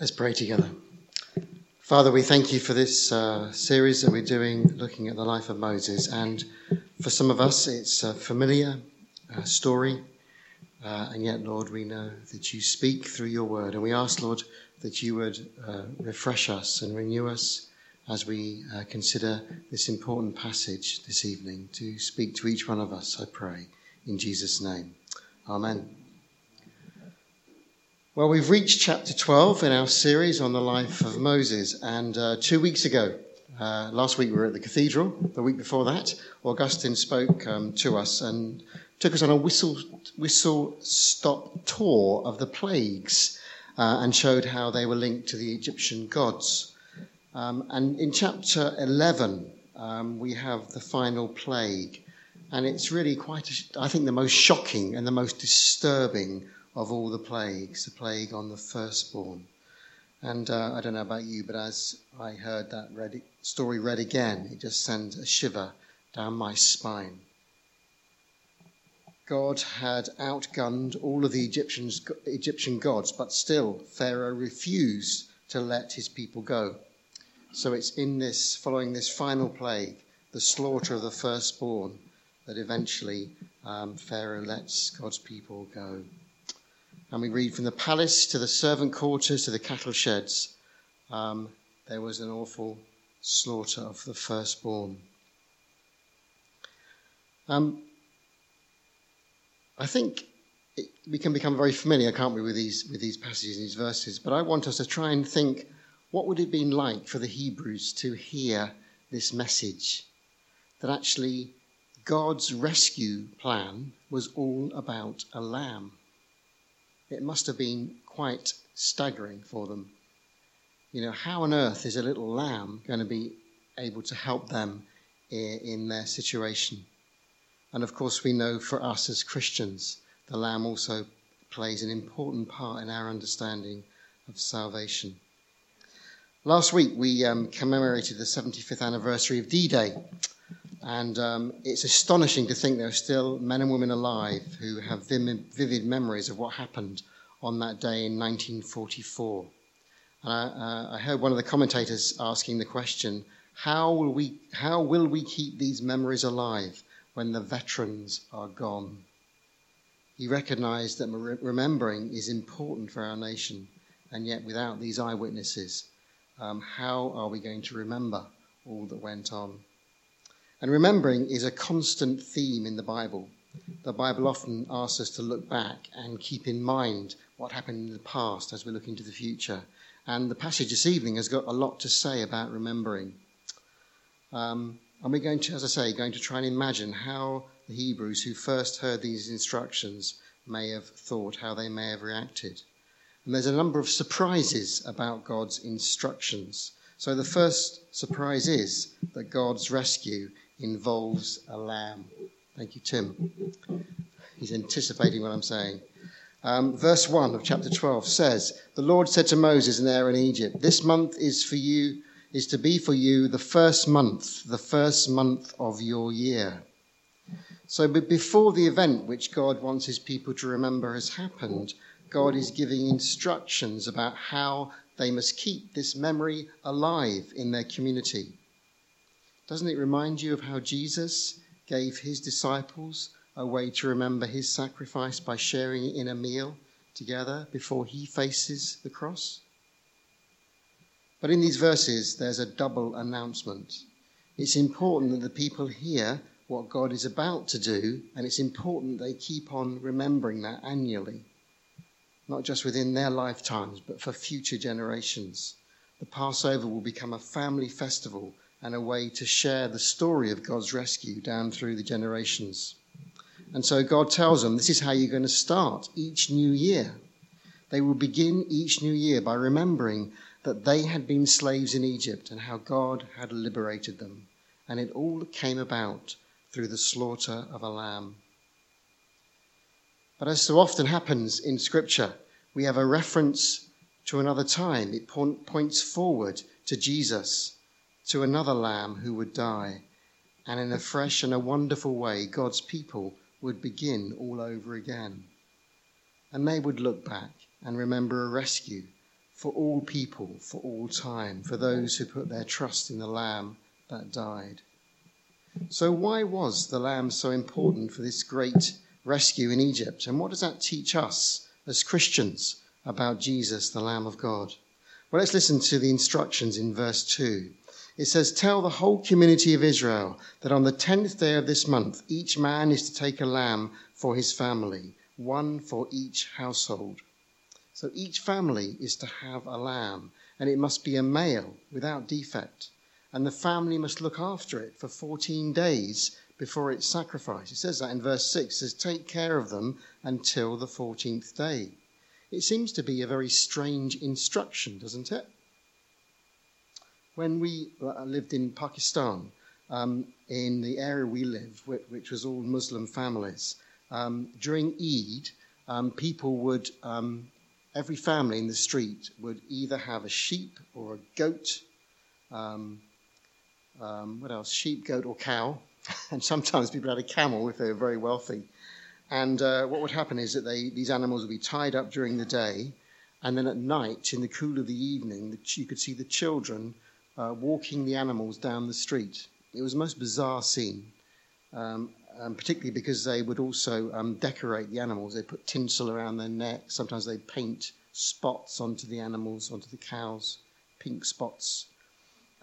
Let's pray together. Father, we thank you for this uh, series that we're doing looking at the life of Moses. And for some of us, it's a familiar uh, story. Uh, and yet, Lord, we know that you speak through your word. And we ask, Lord, that you would uh, refresh us and renew us as we uh, consider this important passage this evening to speak to each one of us, I pray, in Jesus' name. Amen. Well, we've reached chapter 12 in our series on the life of Moses. And uh, two weeks ago, uh, last week we were at the cathedral. The week before that, Augustine spoke um, to us and took us on a whistle, whistle stop tour of the plagues uh, and showed how they were linked to the Egyptian gods. Um, and in chapter 11, um, we have the final plague. And it's really quite, a, I think, the most shocking and the most disturbing of all the plagues, the plague on the firstborn. And uh, I don't know about you, but as I heard that read, story read again, it just sends a shiver down my spine. God had outgunned all of the Egyptians, Egyptian gods, but still Pharaoh refused to let his people go. So it's in this, following this final plague, the slaughter of the firstborn, that eventually um, Pharaoh lets God's people go. And we read from the palace to the servant quarters to the cattle sheds, um, there was an awful slaughter of the firstborn. Um, I think it, we can become very familiar, can't we, with these, with these passages, these verses. But I want us to try and think what would it have been like for the Hebrews to hear this message that actually God's rescue plan was all about a lamb it must have been quite staggering for them. You know, how on earth is a little lamb going to be able to help them in their situation? And of course, we know for us as Christians, the lamb also plays an important part in our understanding of salvation. Last week, we um, commemorated the 75th anniversary of D Day. And um, it's astonishing to think there are still men and women alive who have vivid memories of what happened on that day in 1944. And I, uh, I heard one of the commentators asking the question how will, we, how will we keep these memories alive when the veterans are gone? He recognized that remembering is important for our nation, and yet without these eyewitnesses, um, how are we going to remember all that went on? And remembering is a constant theme in the Bible. The Bible often asks us to look back and keep in mind what happened in the past as we look into the future. And the passage this evening has got a lot to say about remembering. Um, and we're going to, as I say, going to try and imagine how the Hebrews who first heard these instructions may have thought, how they may have reacted. And there's a number of surprises about God's instructions. So the first surprise is that God's rescue involves a lamb. Thank you, Tim. He's anticipating what I'm saying. Um, verse 1 of chapter 12 says, The Lord said to Moses and Aaron in Egypt, This month is for you, is to be for you the first month, the first month of your year. So, but before the event which God wants his people to remember has happened, God is giving instructions about how they must keep this memory alive in their community. Doesn't it remind you of how Jesus gave his disciples a way to remember his sacrifice by sharing it in a meal together before he faces the cross? But in these verses, there's a double announcement. It's important that the people hear what God is about to do, and it's important they keep on remembering that annually, not just within their lifetimes, but for future generations. The Passover will become a family festival and a way to share the story of God's rescue down through the generations. And so God tells them this is how you're going to start each new year. They will begin each new year by remembering that they had been slaves in Egypt and how God had liberated them. And it all came about through the slaughter of a lamb. But as so often happens in Scripture, we have a reference to another time. It points forward to Jesus to another lamb who would die. And in a fresh and a wonderful way, God's people would begin all over again. And they would look back and remember a rescue for all people, for all time, for those who put their trust in the Lamb that died. So, why was the Lamb so important for this great rescue in Egypt? And what does that teach us as Christians about Jesus, the Lamb of God? Well, let's listen to the instructions in verse 2. It says, Tell the whole community of Israel that on the tenth day of this month, each man is to take a lamb for his family, one for each household. So each family is to have a lamb, and it must be a male without defect. And the family must look after it for 14 days before it's sacrificed. It says that in verse 6. It says, Take care of them until the 14th day. It seems to be a very strange instruction, doesn't it? When we uh, lived in Pakistan, um, in the area we lived, which was all Muslim families, um, during Eid, um, people would, um, every family in the street would either have a sheep or a goat, um, what else? Sheep, goat, or cow. and sometimes people had a camel if they were very wealthy. And uh, what would happen is that they, these animals would be tied up during the day, and then at night, in the cool of the evening, you could see the children uh, walking the animals down the street. It was a most bizarre scene, um, um, particularly because they would also um, decorate the animals. They put tinsel around their neck. Sometimes they paint spots onto the animals, onto the cows, pink spots.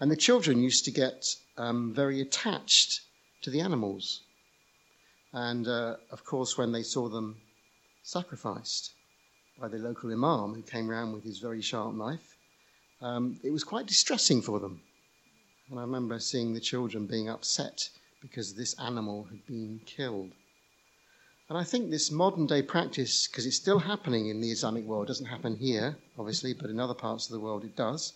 And the children used to get um, very attached to the animals. And uh, of course, when they saw them sacrificed by the local imam who came round with his very sharp knife, um, it was quite distressing for them. And I remember seeing the children being upset because this animal had been killed. And I think this modern day practice, because it's still happening in the Islamic world, doesn't happen here, obviously, but in other parts of the world it does,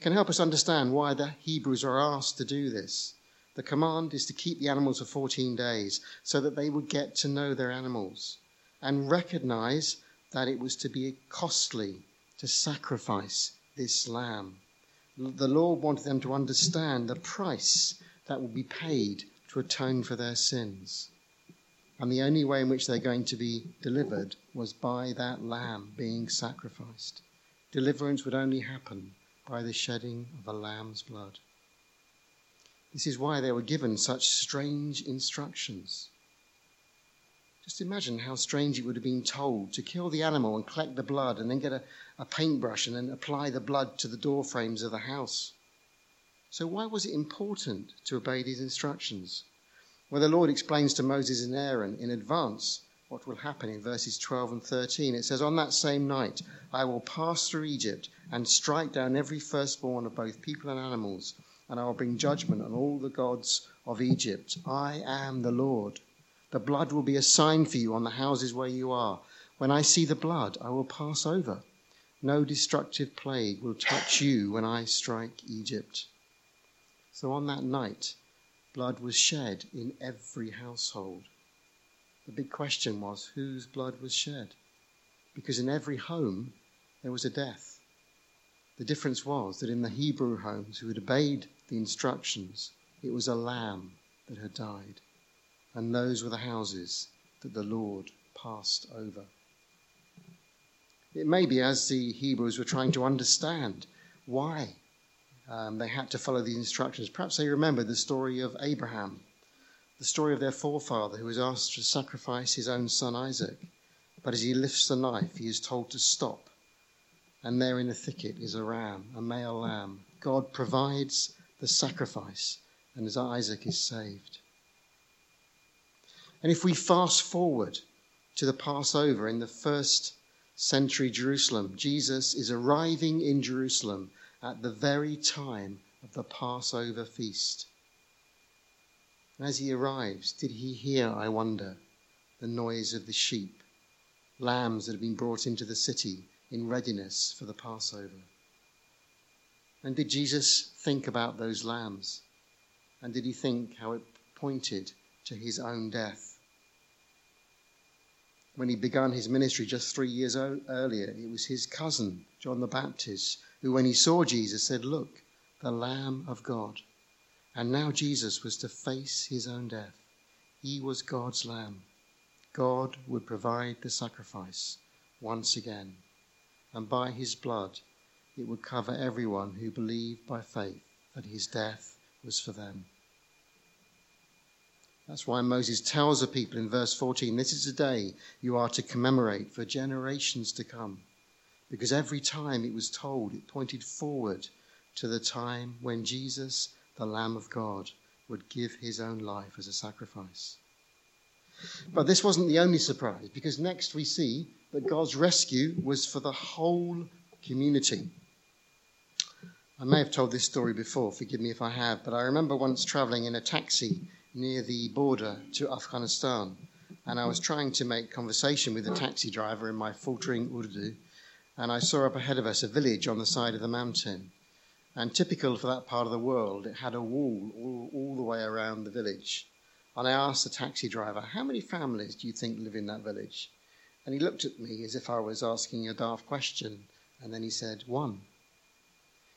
can help us understand why the Hebrews are asked to do this. The command is to keep the animals for 14 days so that they would get to know their animals and recognize that it was to be costly to sacrifice this lamb. The Lord wanted them to understand the price that would be paid to atone for their sins. And the only way in which they're going to be delivered was by that lamb being sacrificed. Deliverance would only happen by the shedding of a lamb's blood. This is why they were given such strange instructions. Just imagine how strange it would have been told to kill the animal and collect the blood and then get a, a paintbrush and then apply the blood to the door frames of the house. So, why was it important to obey these instructions? Well, the Lord explains to Moses and Aaron in advance what will happen in verses 12 and 13. It says, On that same night I will pass through Egypt and strike down every firstborn of both people and animals, and I will bring judgment on all the gods of Egypt. I am the Lord. The blood will be a sign for you on the houses where you are. When I see the blood, I will pass over. No destructive plague will touch you when I strike Egypt. So on that night, blood was shed in every household. The big question was whose blood was shed? Because in every home there was a death. The difference was that in the Hebrew homes who had obeyed the instructions, it was a lamb that had died. And those were the houses that the Lord passed over. It may be as the Hebrews were trying to understand why um, they had to follow these instructions. Perhaps they remembered the story of Abraham, the story of their forefather who was asked to sacrifice his own son Isaac. But as he lifts the knife, he is told to stop. And there in the thicket is a ram, a male lamb. God provides the sacrifice, and as Isaac is saved. And if we fast forward to the Passover in the first century Jerusalem. Jesus is arriving in Jerusalem at the very time of the Passover feast. as he arrives, did he hear, I wonder, the noise of the sheep, lambs that have been brought into the city in readiness for the Passover? And did Jesus think about those lambs? And did he think how it pointed to his own death? when he began his ministry just three years earlier. It was his cousin, John the Baptist, who, when he saw Jesus, said, Look, the Lamb of God. And now Jesus was to face his own death. He was God's Lamb. God would provide the sacrifice once again. And by his blood, it would cover everyone who believed by faith that his death was for them. That's why Moses tells the people in verse 14 this is a day you are to commemorate for generations to come. Because every time it was told, it pointed forward to the time when Jesus, the Lamb of God, would give his own life as a sacrifice. But this wasn't the only surprise, because next we see that God's rescue was for the whole community. I may have told this story before, forgive me if I have, but I remember once traveling in a taxi near the border to Afghanistan, and I was trying to make conversation with a taxi driver in my faltering Urdu, and I saw up ahead of us a village on the side of the mountain. And typical for that part of the world, it had a wall all, all the way around the village. And I asked the taxi driver, How many families do you think live in that village? And he looked at me as if I was asking a daft question, and then he said, One.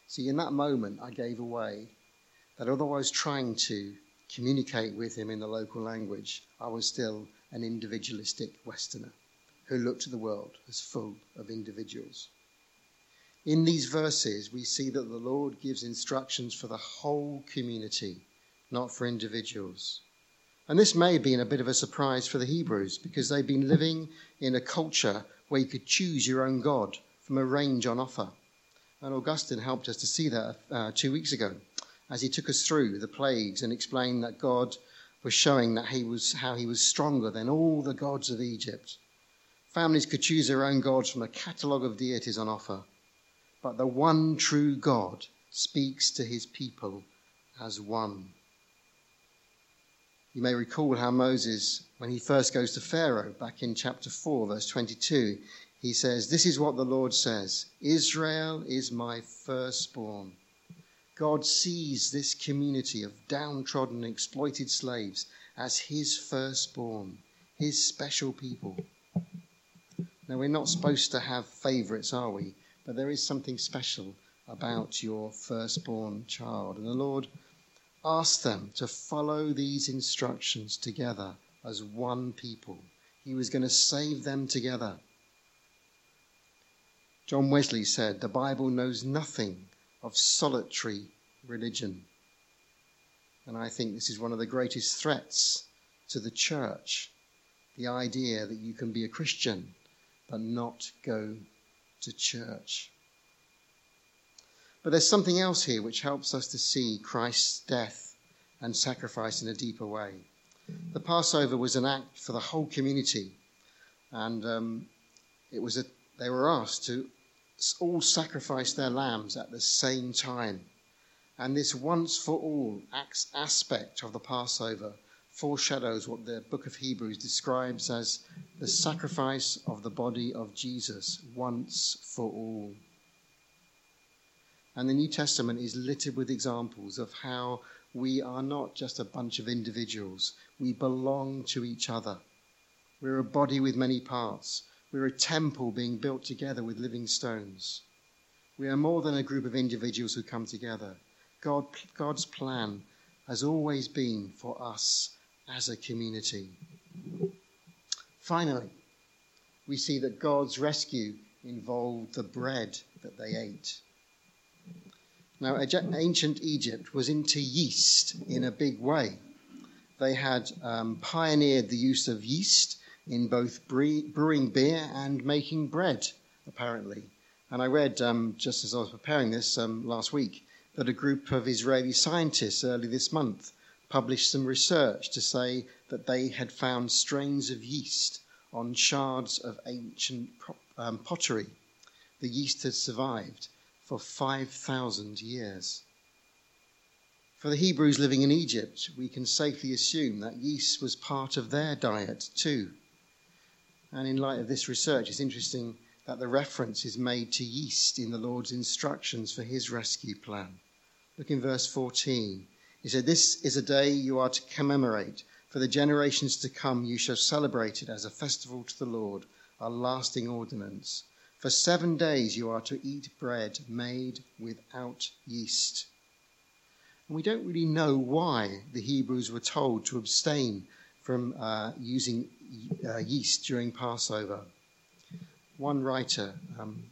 See, in that moment, I gave away that although I was trying to communicate with him in the local language, I was still an individualistic Westerner who looked at the world as full of individuals. In these verses, we see that the Lord gives instructions for the whole community, not for individuals. And this may have been a bit of a surprise for the Hebrews because they've been living in a culture where you could choose your own God from a range on offer. And Augustine helped us to see that uh, two weeks ago as he took us through the plagues and explained that God was showing that he was how he was stronger than all the gods of Egypt. Families could choose their own gods from a catalogue of deities on offer, but the one true God speaks to his people as one. You may recall how Moses, when he first goes to Pharaoh back in chapter 4, verse 22, he says, This is what the Lord says Israel is my firstborn. God sees this community of downtrodden, exploited slaves as his firstborn, his special people. Now, we're not supposed to have favourites, are we? But there is something special about your firstborn child. And the Lord asked them to follow these instructions together as one people. He was going to save them together. John Wesley said, The Bible knows nothing of solitary religion. And I think this is one of the greatest threats to the church the idea that you can be a Christian but not go to church. But there's something else here which helps us to see Christ's death and sacrifice in a deeper way. The Passover was an act for the whole community, and um, it was a, they were asked to all sacrifice their lambs at the same time. And this once for all aspect of the Passover foreshadows what the book of Hebrews describes as the sacrifice of the body of Jesus once for all. And the New Testament is littered with examples of how we are not just a bunch of individuals, we belong to each other. We're a body with many parts. We're a temple being built together with living stones. We are more than a group of individuals who come together. God, God's plan has always been for us as a community. Finally, we see that God's rescue involved the bread that they ate. Now, ancient Egypt was into yeast in a big way. They had um, pioneered the use of yeast in both brewing beer and making bread, apparently. And I read, um, just as I was preparing this um, last week, that a group of Israeli scientists early this month published some research to say that they had found strains of yeast on shards of ancient um, pottery. The yeast had survived for 5,000 years. For the Hebrews living in Egypt, we can safely assume that yeast was part of their diet too. And in light of this research, it's interesting that the reference is made to yeast in the Lord's instructions for his rescue plan. Look in verse 14. He said, This is a day you are to commemorate. For the generations to come, you shall celebrate it as a festival to the Lord, a lasting ordinance. For seven days you are to eat bread made without yeast. And we don't really know why the Hebrews were told to abstain from uh, using uh, yeast during Passover. One writer um,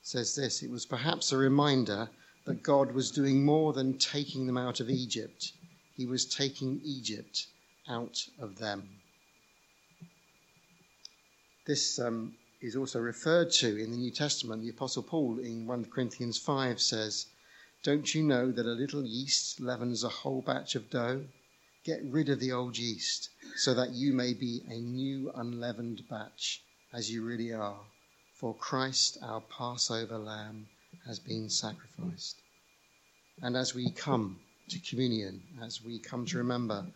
says this It was perhaps a reminder that God was doing more than taking them out of Egypt, He was taking Egypt out of them. This um, is also referred to in the New Testament. The Apostle Paul in 1 Corinthians 5 says, Don't you know that a little yeast leavens a whole batch of dough? Get rid of the old yeast so that you may be a new unleavened batch, as you really are. For Christ, our Passover lamb, has been sacrificed. And as we come to communion, as we come to remember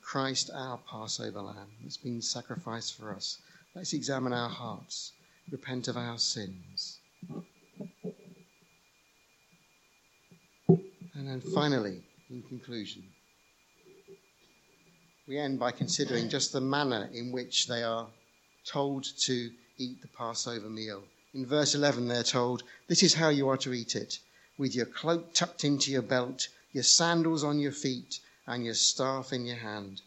Christ, our Passover lamb, that's been sacrificed for us, let's examine our hearts, repent of our sins. And then finally, in conclusion, we end by considering just the manner in which they are told to eat the Passover meal. In verse 11, they're told, This is how you are to eat it with your cloak tucked into your belt, your sandals on your feet, and your staff in your hand.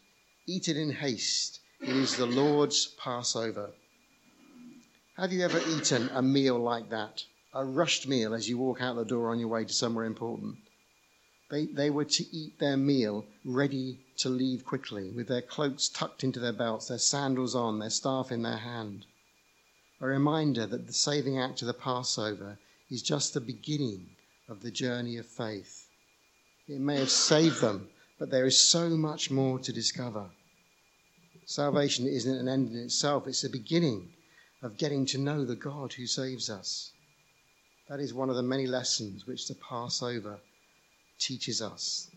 Eat it in haste. It is the Lord's Passover. Have you ever eaten a meal like that? A rushed meal as you walk out the door on your way to somewhere important? They, they were to eat their meal ready to leave quickly, with their cloaks tucked into their belts, their sandals on, their staff in their hand. A reminder that the saving act of the Passover is just the beginning of the journey of faith. It may have saved them, but there is so much more to discover. Salvation isn't an end in itself, it's the beginning of getting to know the God who saves us. That is one of the many lessons which the Passover teaches us.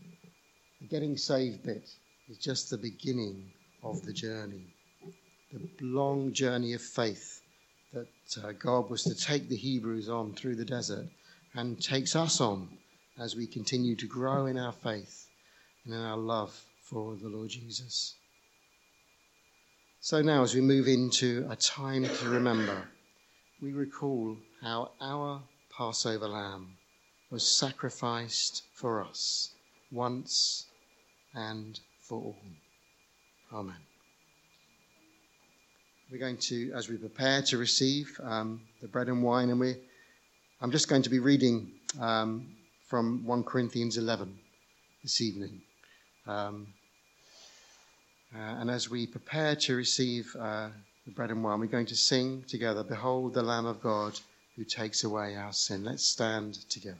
The getting saved bit is just the beginning of the journey, the long journey of faith that uh, God was to take the Hebrews on through the desert and takes us on as we continue to grow in our faith and in our love for the Lord Jesus. So now, as we move into a time to remember, we recall how our Passover lamb was sacrificed for us once and for all. Amen. We're going to, as we prepare to receive um, the bread and wine, and we I'm just going to be reading um, from 1 Corinthians 11 this evening. Um, uh, and as we prepare to receive uh, the bread and wine, we're going to sing together, Behold the Lamb of God who takes away our sin. Let's stand together.